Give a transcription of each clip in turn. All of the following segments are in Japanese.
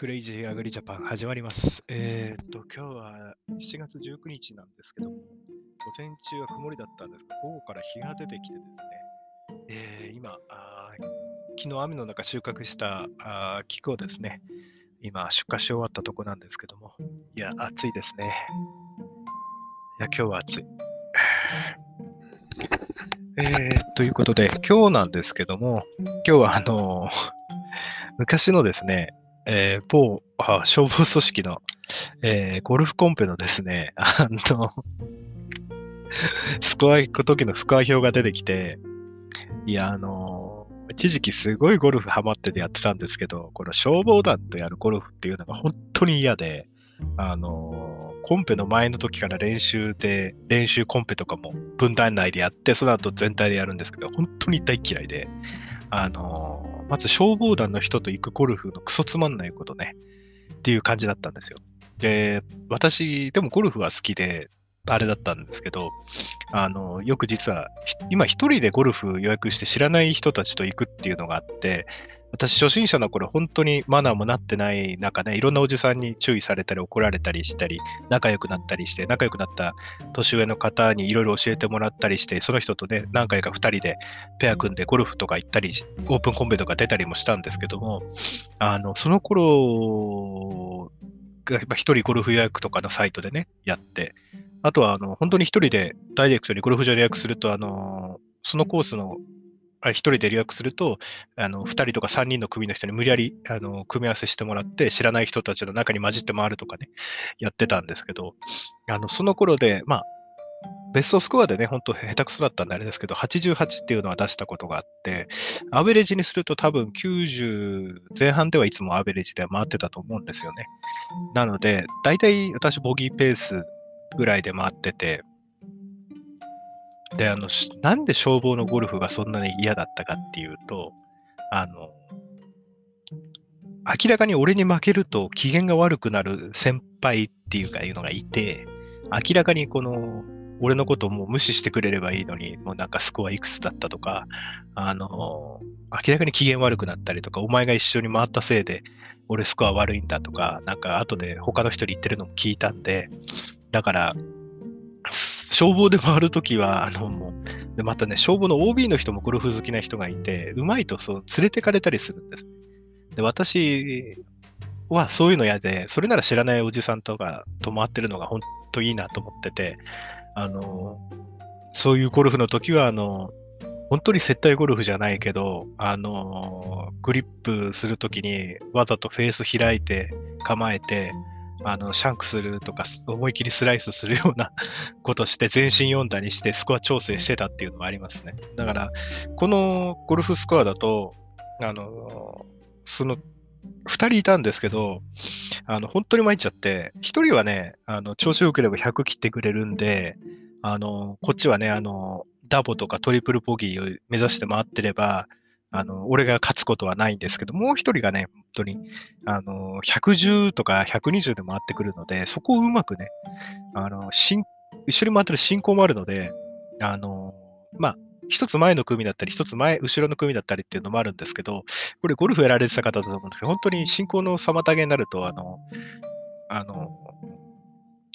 クレイジーアグリジャパン始まります。えーっと、今日は7月19日なんですけども、午前中は曇りだったんですが、午後から日が出てきてですね、えー今あー、昨日雨の中収穫したあー菊をですね、今出荷し終わったとこなんですけども、いや、暑いですね。いや、今日は暑い。えー、ということで、今日なんですけども、今日はあの昔のですね、えー某あ消防組織の、えーゴルフコンペのですね、あの、スコア行く時のスコア表が出てきて、いや、あの、一時期すごいゴルフハマっててやってたんですけど、この消防団とやるゴルフっていうのが本当に嫌で、あの、コンペの前の時から練習で、練習コンペとかも分担内でやって、その後全体でやるんですけど、本当に大嫌いで、あの、まず消防団の人と行くゴルフのクソつまんないことね、っていう感じだったんですよ。で、私、でもゴルフは好きで、あれだったんですけど、あの、よく実は、今一人でゴルフ予約して知らない人たちと行くっていうのがあって、私、初心者の頃、本当にマナーもなってない中で、いろんなおじさんに注意されたり、怒られたりしたり、仲良くなったりして、仲良くなった年上の方にいろいろ教えてもらったりして、その人とね、何回か2人でペア組んでゴルフとか行ったり、オープンコンペとか出たりもしたんですけども、あの、その頃が、やっぱ一人ゴルフ予約とかのサイトでね、やって、あとは、あの、本当に一人でダイレクトにゴルフ場で予約すると、あの、そのコースの、あ一人で予約すると、あの、二人とか三人の組の人に無理やり、あの、組み合わせしてもらって、知らない人たちの中に混じって回るとかね、やってたんですけど、あの、その頃で、まあ、ベストスコアでね、本当下手くそだったんであれですけど、88っていうのは出したことがあって、アベレージにすると多分90前半ではいつもアベレージで回ってたと思うんですよね。なので、大体私ボギーペースぐらいで回ってて、で、あの、なんで消防のゴルフがそんなに嫌だったかっていうと、あの、明らかに俺に負けると機嫌が悪くなる先輩っていうかいうのがいて、明らかにこの、俺のことをもう無視してくれればいいのに、もうなんかスコアいくつだったとか、あの、明らかに機嫌悪くなったりとか、お前が一緒に回ったせいで、俺スコア悪いんだとか、なんか後で他の人に言ってるのも聞いたんで、だから、消防で回るときは、あの、もう、で、またね、消防の OB の人もゴルフ好きな人がいて、うまいとそう連れてかれたりするんです。で、私はそういうの嫌で、それなら知らないおじさんとかと回ってるのが本当いいなと思ってて、あの、そういうゴルフの時は、あの、本当に接待ゴルフじゃないけど、あの、グリップするときにわざとフェース開いて構えて、あの、シャンクするとか、思い切りスライスするような ことして、全身読んだりして、スコア調整してたっていうのがありますね。だから、このゴルフスコアだと、あの、その、2人いたんですけど、あの、本当に参っちゃって、1人はね、あの、調子良ければ100切ってくれるんで、あの、こっちはね、あの、ダボとかトリプルボギーを目指して回ってれば、あの、俺が勝つことはないんですけど、もう一人がね、本当に、あの、110とか120で回ってくるので、そこをうまくね、あの、進一緒に回ってる進行もあるので、あの、まあ、一つ前の組だったり、一つ前、後ろの組だったりっていうのもあるんですけど、これゴルフやられてた方だと思うんですけど、本当に進行の妨げになると、あの、あの、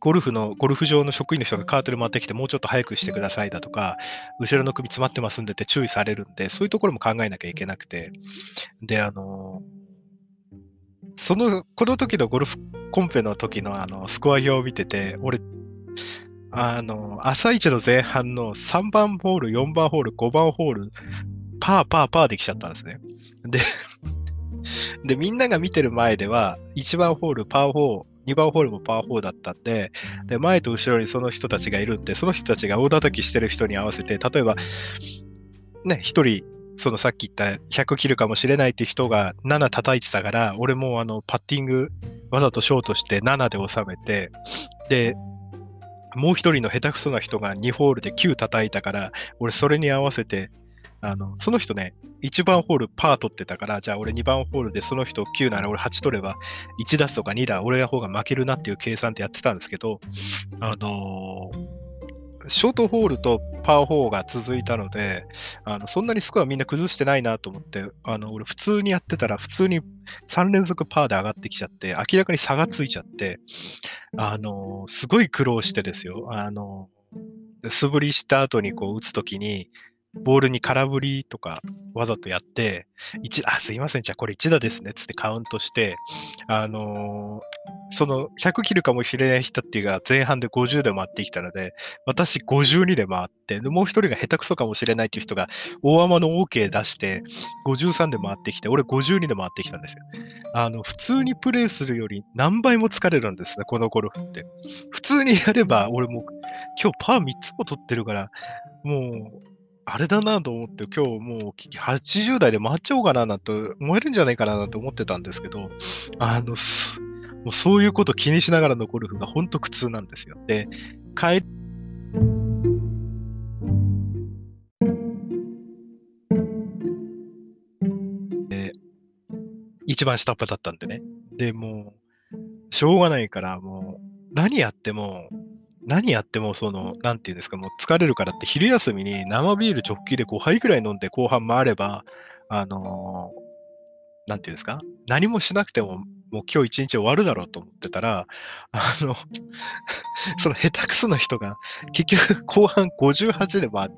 ゴルフの、ゴルフ場の職員の人がカートで回ってきて、もうちょっと早くしてくださいだとか、後ろの組詰まってますんでって注意されるんで、そういうところも考えなきゃいけなくて、で、あの、その、この時のゴルフコンペの時のあの、スコア表を見てて、俺、あの、朝一の前半の3番ホール、4番ホール、5番ホール、パーパーパーできちゃったんですね。で、で、みんなが見てる前では、1番ホール、パー4、2番ホールもパー4だったんで、で、前と後ろにその人たちがいるんで、その人たちが大叩きしてる人に合わせて、例えば、ね、一人、そのさっき言った100切るかもしれないって人が7叩いてたから、俺もあのパッティングわざとショートして7で収めて、で、もう一人の下手くそな人が2ホールで9叩いたから、俺それに合わせて、あの、その人ね、1番ホールパー取ってたから、じゃあ俺2番ホールでその人9なら俺8取れば1打数とか2打俺の方が負けるなっていう計算でやってたんですけど、あのーショートホールとパー4が続いたので、あのそんなにスコアみんな崩してないなと思って、あの俺普通にやってたら、普通に3連続パーで上がってきちゃって、明らかに差がついちゃって、あのすごい苦労してですよ。あの素振りした後にこう打つときに、ボールに空振りとかわざとやって、1あ、すいません、じゃあこれ1打ですね、つってカウントして、あのー、その100切るかもしれない人っていうか、前半で50で回ってきたので、私52で回って、もう一人が下手くそかもしれないっていう人が、大甘の OK 出して、53で回ってきて、俺52で回ってきたんですよ。あの、普通にプレイするより何倍も疲れるんですね、このゴルフって。普通にやれば、俺も今日パー3つも取ってるから、もう、あれだなと思って、今日もう80代で回っちゃおうかななんて思えるんじゃないかななんて思ってたんですけど、あの、もうそういうこと気にしながらのゴルフが本当苦痛なんですよ。で、帰一番下っ端だったんでね。で、もう、しょうがないから、もう、何やっても、何やっても、その、なんていうんですか、もう疲れるからって、昼休みに生ビールジョッキで5杯くらい飲んで後半回れば、あのー、なんていうんですか、何もしなくても、もう今日一日終わるだろうと思ってたら、あのその下手くそな人が、結局後半58で回っ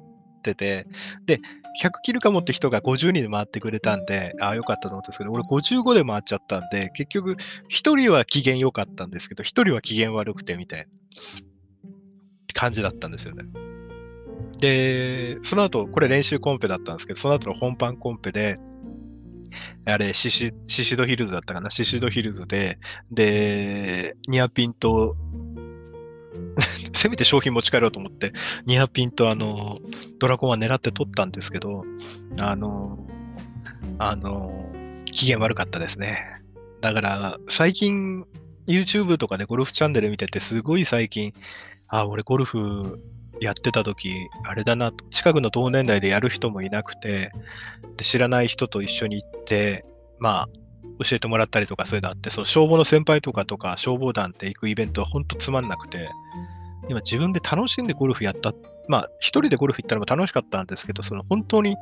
てて、で、100切るかもって人が52で回ってくれたんで、ああ、よかったと思ったんですけど、俺55で回っちゃったんで、結局、1人は機嫌良かったんですけど、1人は機嫌悪くてみたいな。感じだったんですよね。で、その後、これ練習コンペだったんですけど、その後の本番コンペで、あれ、シシシシドヒルズだったかな、シシドヒルズで、で、ニアピンと、せめて商品持ち帰ろうと思って、ニアピンとあの、ドラゴンは狙って取ったんですけど、あの、あの、機嫌悪かったですね。だから、最近、YouTube とかでゴルフチャンネル見てて、すごい最近、あ、俺ゴルフやってた時、あれだなと、近くの同年代でやる人もいなくて、で知らない人と一緒に行って、まあ、教えてもらったりとかそういうのあって、そう消防の先輩とかとか消防団って行くイベントは本当つまんなくて、今自分で楽しんでゴルフやった、まあ一人でゴルフ行ったのも楽しかったんですけど、その本当に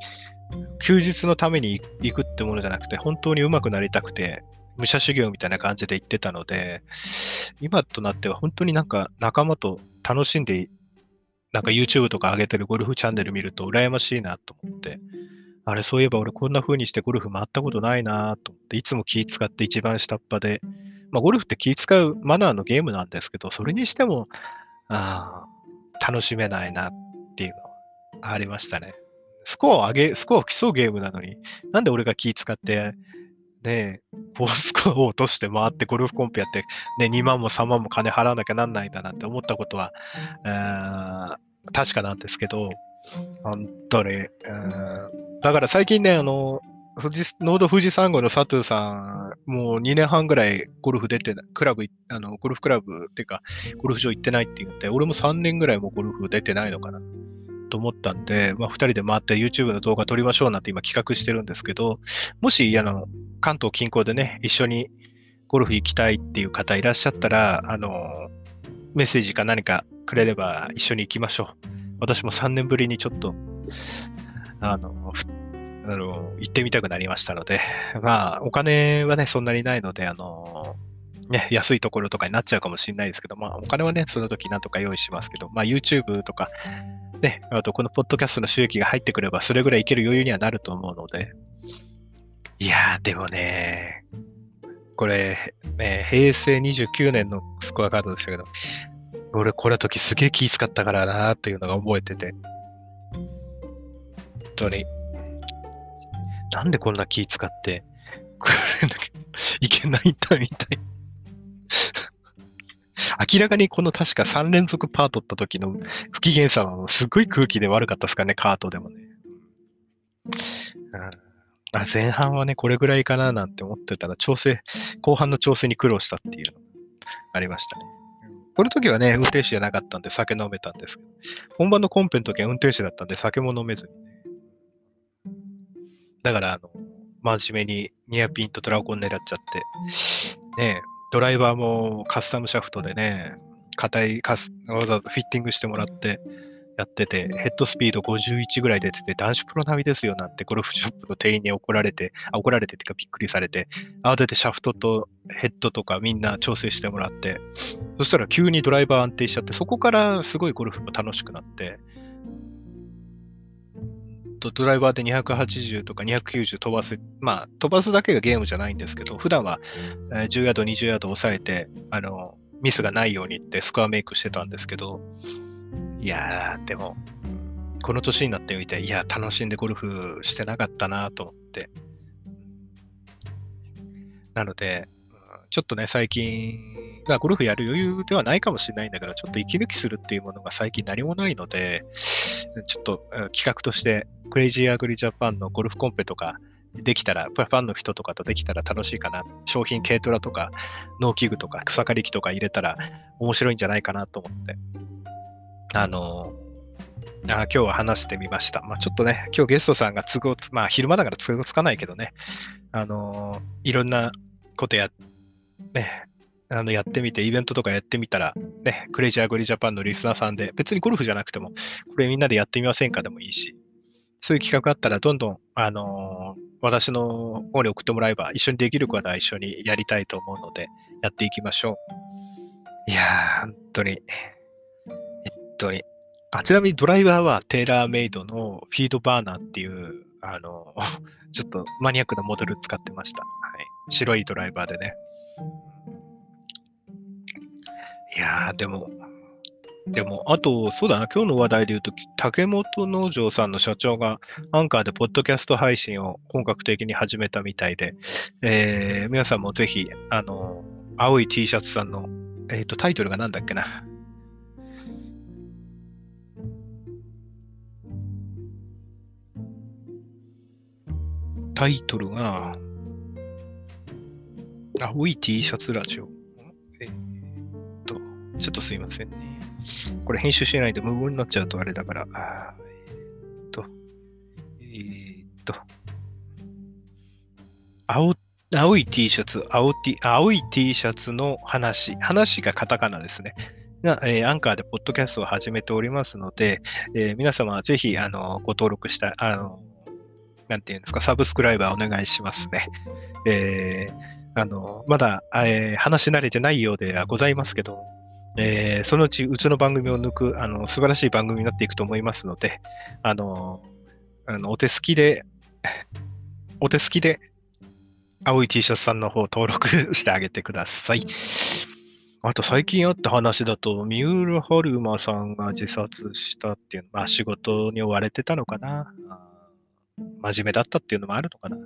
休日のために行くってものじゃなくて、本当に上手くなりたくて、武者修行みたいな感じで行ってたので、今となっては本当になんか仲間と楽しんで、なんか YouTube とか上げてるゴルフチャンネル見ると羨ましいなと思って、あれ、そういえば俺こんな風にしてゴルフ回ったことないなと思って、いつも気使って一番下っ端で、まあ、ゴルフって気使うマナーのゲームなんですけど、それにしても、あ楽しめないなっていうのはありましたね。スコアを上げ、スコアを競うゲームなのに、なんで俺が気使ってね、フォースコアを落として回ってゴルフコンペやって、ね、2万も3万も金払わなきゃなんないんだなって思ったことは、確かなんですけど、本当に、だから最近ね、あの、富士ノード富士山号の佐藤さん、もう2年半ぐらいゴルフ出てない、クラブ、あのゴルフクラブっていうか、ゴルフ場行ってないって言って、俺も3年ぐらいもゴルフ出てないのかな。と思ったんで、まあ、2人で回って YouTube の動画撮りましょうなんて今企画してるんですけど、もし、あの、関東近郊でね、一緒にゴルフ行きたいっていう方いらっしゃったら、あの、メッセージか何かくれれば一緒に行きましょう。私も3年ぶりにちょっと、あの、あの行ってみたくなりましたので、まあ、お金はね、そんなにないので、あの、ね、安いところとかになっちゃうかもしれないですけど、まあ、お金はね、その時なんとか用意しますけど、まあ、YouTube とか、ね、あとこのポッドキャストの収益が入ってくれば、それぐらいいける余裕にはなると思うので、いやー、でもね、これ、ね、平成29年のスコアカードでしたけど、俺、これ時すげえ気使ったからなーっていうのが覚えてて、本当に、なんでこんな気使って、これだけ？いけないんだみたい。明らかにこの確か3連続パー取った時の不機嫌さはすごい空気で悪かったですかね、カートでもね。うん、あ前半はね、これぐらいかななんて思ってたら、調整、後半の調整に苦労したっていうのがありましたね。この時はね、運転手じゃなかったんで酒飲めたんですけど、本番のコンペの時は運転手だったんで酒も飲めずにね。だから、あの、真面目にニアピンとドラゴン狙っちゃって、ねドライバーもカスタムシャフトでね、硬いカス、わざわざフィッティングしてもらって、やってて、ヘッドスピード51ぐらい出てて、男子プロ並みですよなんてゴルフショップの店員に怒られて、あ怒られてっていうかびっくりされて、慌ててシャフトとヘッドとかみんな調整してもらって、そしたら急にドライバー安定しちゃって、そこからすごいゴルフも楽しくなって、とドライバーで280とか290飛ばす、まあ飛ばすだけがゲームじゃないんですけど、普段は10ヤード、20ヤード抑えて、あの、ミスがないようにってスコアメイクしてたんですけど、いやー、でも、この年になってみて、いや、楽しんでゴルフしてなかったなと思って。なので、ちょっとね、最近、ゴルフやる余裕ではないかもしれないんだけど、ちょっと息抜きするっていうものが最近何もないので、ちょっと企画として、クレイジーアグリジャパンのゴルフコンペとか、できたら、ファンの人とかとできたら楽しいかな。商品軽トラとか、農機具とか、草刈り機とか入れたら面白いんじゃないかなと思って、あのあ今日は話してみました。まあ、ちょっとね、今日ゲストさんが都合、まあ昼間だから都合つかないけどね、あのいろんなことや、ね、あのやってみて、イベントとかやってみたら、ね、クレイジーアグリジャパンのリスナーさんで、別にゴルフじゃなくても、これみんなでやってみませんかでもいいし、そういう企画あったら、どんどん、あのー、私の方に送ってもらえば、一緒にできる方は一緒にやりたいと思うので、やっていきましょう。いやー、本当に、本当に。あちなみにドライバーはテーラーメイドのフィードバーナーっていう、あの、ちょっとマニアックなモデル使ってました。はい、白いドライバーでね。いやー、でも、でも、あと、そうだな、今日の話題で言うと、竹本農場さんの社長が、アンカーでポッドキャスト配信を本格的に始めたみたいで、えー、皆さんもぜひ、あの、青い T シャツさんの、えっ、ー、と、タイトルがなんだっけな。タイトルが、青い T シャツラジオ。ちょっとすいませんね。これ編集しないで無言になっちゃうとあれだから。えー、っと、えー、っと、青青い T シャツ、青 T、青い T シャツの話、話がカタカナですね。が、えー、アンカーでポッドキャストを始めておりますので、えー、皆様はぜひあのご登録した、あのなんていうんですか、サブスクライバーお願いしますね。えー、あの、まだ、えー、話し慣れてないようではございますけど、えー、そのうちうちの番組を抜く、あの、素晴らしい番組になっていくと思いますので、あの、あのお手すきで、お手すきで、青い T シャツさんの方登録してあげてください。あと最近あった話だと、三浦春馬さんが自殺したっていう、まあ仕事に追われてたのかな。真面目だったっていうのもあるのかな。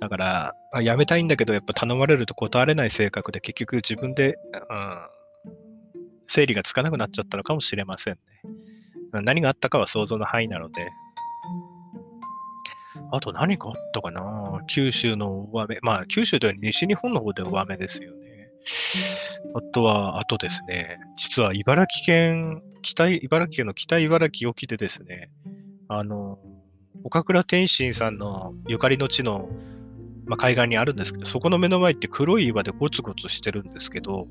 だから、辞めたいんだけど、やっぱ頼まれると断れない性格で、結局自分で、うん、整理がつかなくなっちゃったのかもしれませんね。何があったかは想像の範囲なので。あと何かあったかな？九州の大雨。まあ、九州というより西日本の方で大雨ですよね。あとは、あとですね、実は茨城県、北、茨城県の北茨城沖でですね、あの、岡倉天心さんのゆかりの地の、まあ、海岸にあるんですけど、そこの目の前って黒い岩でゴツゴツしてるんですけど、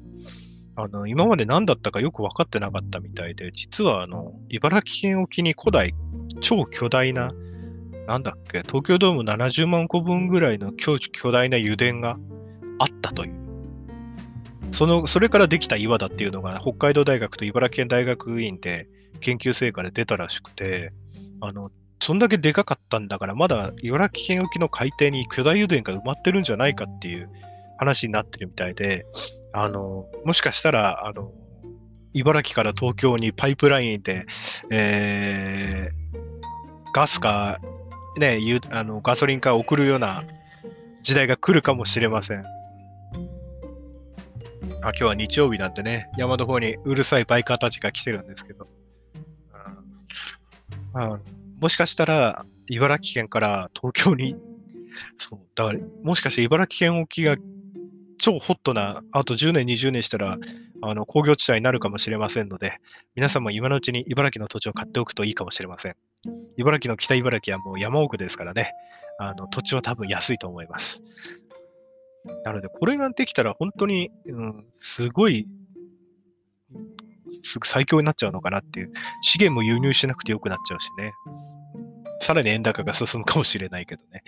あの今まで何だったかよく分かってなかったみたいで、実はあの茨城県沖に古代超巨大な、なんだっけ、東京ドーム70万個分ぐらいの巨大な油田があったという。そのそれからできた岩だっていうのが北海道大学と茨城県大学院で研究成果で出たらしくて、あの、そんだけでかかったんだから、まだ茨城県沖の海底に巨大油田が埋まってるんじゃないかっていう話になってるみたいで、あの、もしかしたら、あの、茨城から東京にパイプラインで、えー、ガスか、ね、あのガソリンか送るような時代が来るかもしれません。あ今日は日曜日なんでね、山の方にうるさいバイカーたちが来てるんですけど。うん、もしかしたら、茨城県から東京に、そう、だから、もしかして茨城県沖が超ホットな、あと10年、20年したら、あの工業地帯になるかもしれませんので、皆さんも今のうちに茨城の土地を買っておくといいかもしれません。茨城の北茨城はもう山奥ですからね、あの土地は多分安いと思います。なので、これができたら本当に、うん、すごいすぐ最強になっちゃうのかなっていう、資源も輸入しなくてよくなっちゃうしね。さらに円高が進むかもしれないけどね。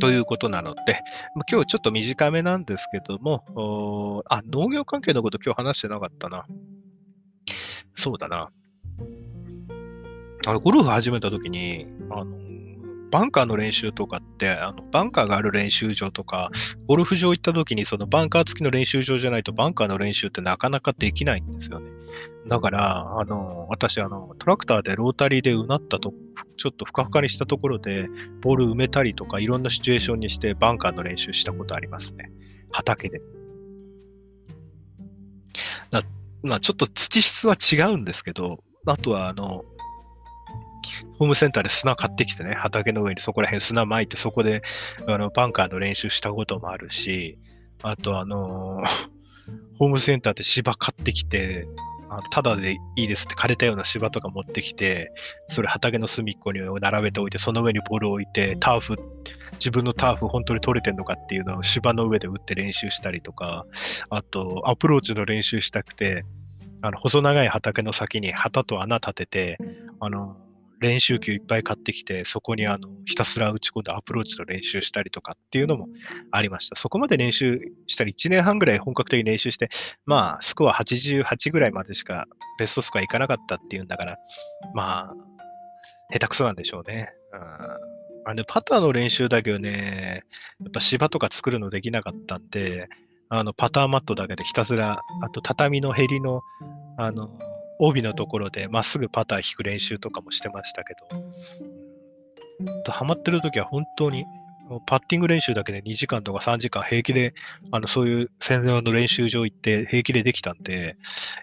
ということなので、今日ちょっと短めなんですけども、あ、農業関係のこと今日話してなかったな。そうだな。あのゴルフ始めた時に、あの、バンカーの練習とかって、あのバンカーがある練習場とか、ゴルフ場行った時にそのバンカー付きの練習場じゃないとバンカーの練習ってなかなかできないんですよね。だから、あの、私、あの、トラクターでロータリーでうなったと、ちょっとふかふかにしたところで、ボール埋めたりとか、いろんなシチュエーションにしてバンカーの練習したことありますね。畑で。まあ、ちょっと土質は違うんですけど、あとは、あの、ホームセンターで砂買ってきてね、畑の上にそこら辺砂撒いて、そこであのバンカーの練習したこともあるし、あとあの ホームセンターで芝買ってきて、あのただでいいですって枯れたような芝とか持ってきて、それ畑の隅っこに並べておいて、その上にボールを置いて、ターフ、自分のターフ本当に取れてんのかっていうのを芝の上で打って練習したりとか、あとアプローチの練習したくて、あの細長い畑の先に旗と穴立てて、あの練習球いっぱい買ってきて、そこにあのひたすら打ち込んでアプローチの練習したりとかっていうのもありました。そこまで練習したり、1年半ぐらい本格的に練習して、まあ、スコア88ぐらいまでしかベストスコアいかなかったっていうんだから、まあ、下手くそなんでしょうね。うん、あのパターの練習だけどね、やっぱ芝とか作るのできなかったんで、あのパターマットだけでひたすら、あと畳のへりの、あの、帯のところでまっすぐパター引く練習とかもしてましたけど、とハマってる時は本当にパッティング練習だけで2時間とか3時間平気で、あのそういう専用の練習場行って平気でできたんで、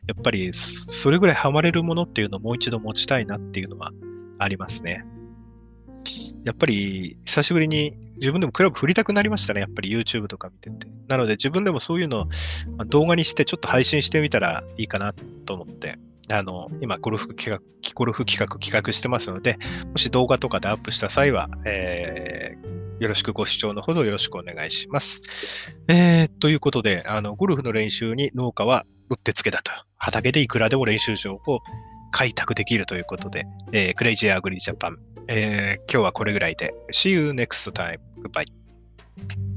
やっぱりそれぐらいハマれるものっていうのをもう一度持ちたいなっていうのはありますね。やっぱり久しぶりに自分でもクラブ振りたくなりましたね。やっぱり YouTube とか見てて。なので自分でもそういうのを動画にしてちょっと配信してみたらいいかなと思って、あの、今、ゴルフ企画、ゴルフ企画企画してますので、もし動画とかでアップした際は、えー、よろしくご視聴のほどよろしくお願いします。えー、ということで、あの、ゴルフの練習に農家はうってつけだと。畑でいくらでも練習場を開拓できるということで、えー、クレイジーアグリージャパン、えー、今日はこれぐらいで。See you next time. Goodbye.